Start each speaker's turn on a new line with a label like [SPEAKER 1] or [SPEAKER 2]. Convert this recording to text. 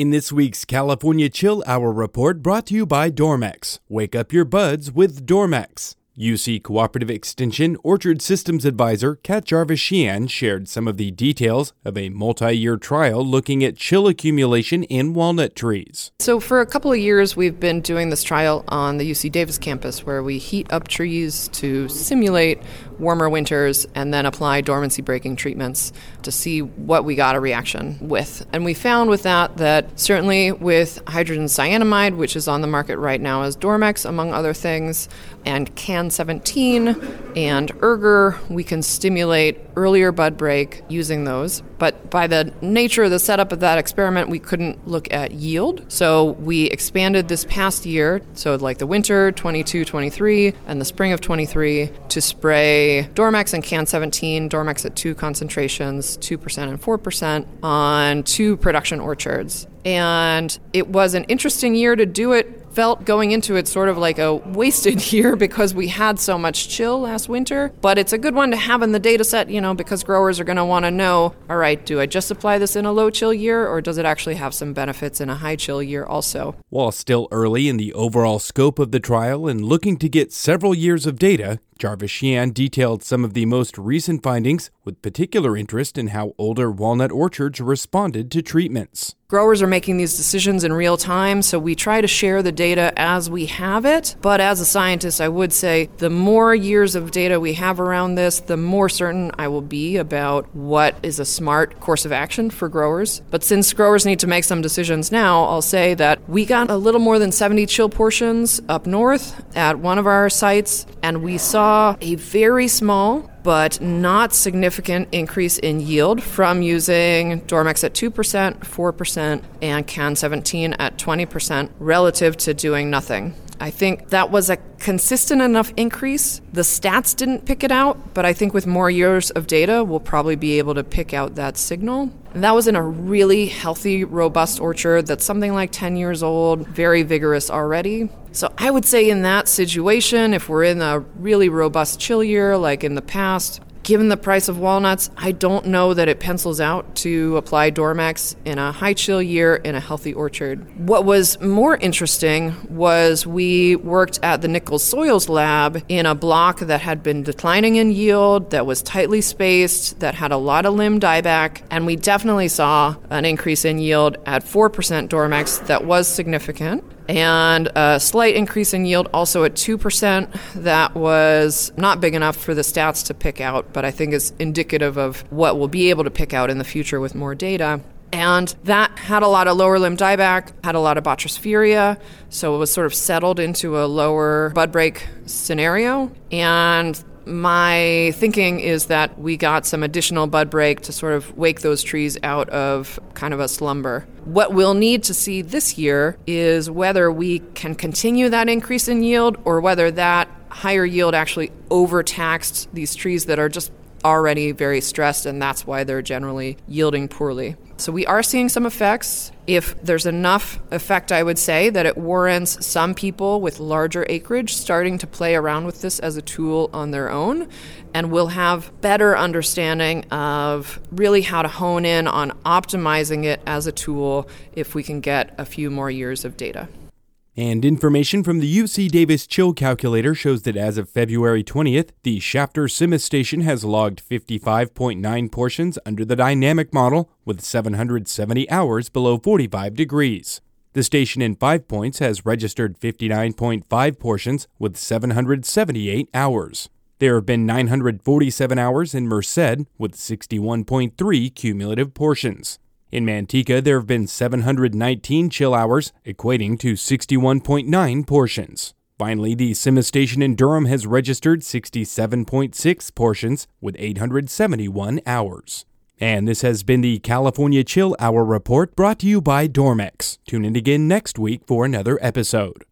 [SPEAKER 1] In this week's California Chill Hour report brought to you by Dormex. Wake up your buds with Dormex. UC Cooperative Extension Orchard Systems Advisor Kat Jarvis-Shean shared some of the details of a multi year trial looking at chill accumulation in walnut trees.
[SPEAKER 2] So, for a couple of years, we've been doing this trial on the UC Davis campus where we heat up trees to simulate warmer winters and then apply dormancy breaking treatments to see what we got a reaction with. And we found with that that certainly with hydrogen cyanamide, which is on the market right now as Dormex, among other things, and CAN 17 and Erger, we can stimulate earlier bud break using those. But by the nature of the setup of that experiment, we couldn't look at yield. So we expanded this past year, so like the winter 22 23 and the spring of 23, to spray Dormex and CAN 17, Dormex at two concentrations, 2% and 4%, on two production orchards. And it was an interesting year to do it felt going into it sort of like a wasted year because we had so much chill last winter. But it's a good one to have in the data set, you know, because growers are going to want to know all right, do I just apply this in a low chill year or does it actually have some benefits in a high chill year also?
[SPEAKER 1] While still early in the overall scope of the trial and looking to get several years of data, Jarvis-Shean detailed some of the most recent findings with particular interest in how older walnut orchards responded to treatments.
[SPEAKER 2] Growers are making these decisions in real time, so we try to share the data as we have it. But as a scientist, I would say the more years of data we have around this, the more certain I will be about what is a smart course of action for growers. But since growers need to make some decisions now, I'll say that we got a little more than 70 chill portions up north at one of our sites, and we saw a very small but not significant increase in yield from using Dormex at 2%, 4%, and CAN 17 at 20% relative to doing nothing. I think that was a consistent enough increase. The stats didn't pick it out, but I think with more years of data, we'll probably be able to pick out that signal. And that was in a really healthy, robust orchard that's something like 10 years old, very vigorous already. So I would say in that situation, if we're in a really robust chill year like in the past, given the price of walnuts, I don't know that it pencils out to apply Dormex in a high chill year in a healthy orchard. What was more interesting was we worked at the Nichols Soils Lab in a block that had been declining in yield, that was tightly spaced, that had a lot of limb dieback, and we definitely saw an increase in yield at 4% Dormex that was significant and a slight increase in yield also at 2%. That was not big enough for the stats to pick out, but I think is indicative of what we'll be able to pick out in the future with more data. And that had a lot of lower limb dieback, had a lot of Botryosphaeria, so it was sort of settled into a lower bud break scenario. And my thinking is that we got some additional bud break to sort of wake those trees out of kind of a slumber. What we'll need to see this year is whether we can continue that increase in yield or whether that higher yield actually overtaxed these trees that are just already very stressed, and that's why they're generally yielding poorly. So we are seeing some effects. If there's enough effect, I would say that it warrants some people with larger acreage starting to play around with this as a tool on their own, and we'll have better understanding of really how to hone in on optimizing it as a tool if we can get a few more years of data.
[SPEAKER 1] And information from the UC Davis Chill Calculator shows that as of February 20th, the Shafter CIMIS station has logged 55.9 portions under the dynamic model with 770 hours below 45 degrees. The station in Five Points has registered 59.5 portions with 778 hours. There have been 947 hours in Merced with 61.3 cumulative portions. In Manteca, there have been 719 chill hours, equating to 61.9 portions. Finally, the CIMIS station in Durham has registered 67.6 portions with 871 hours. And this has been the California Chill Hour Report brought to you by Dormex. Tune in again next week for another episode.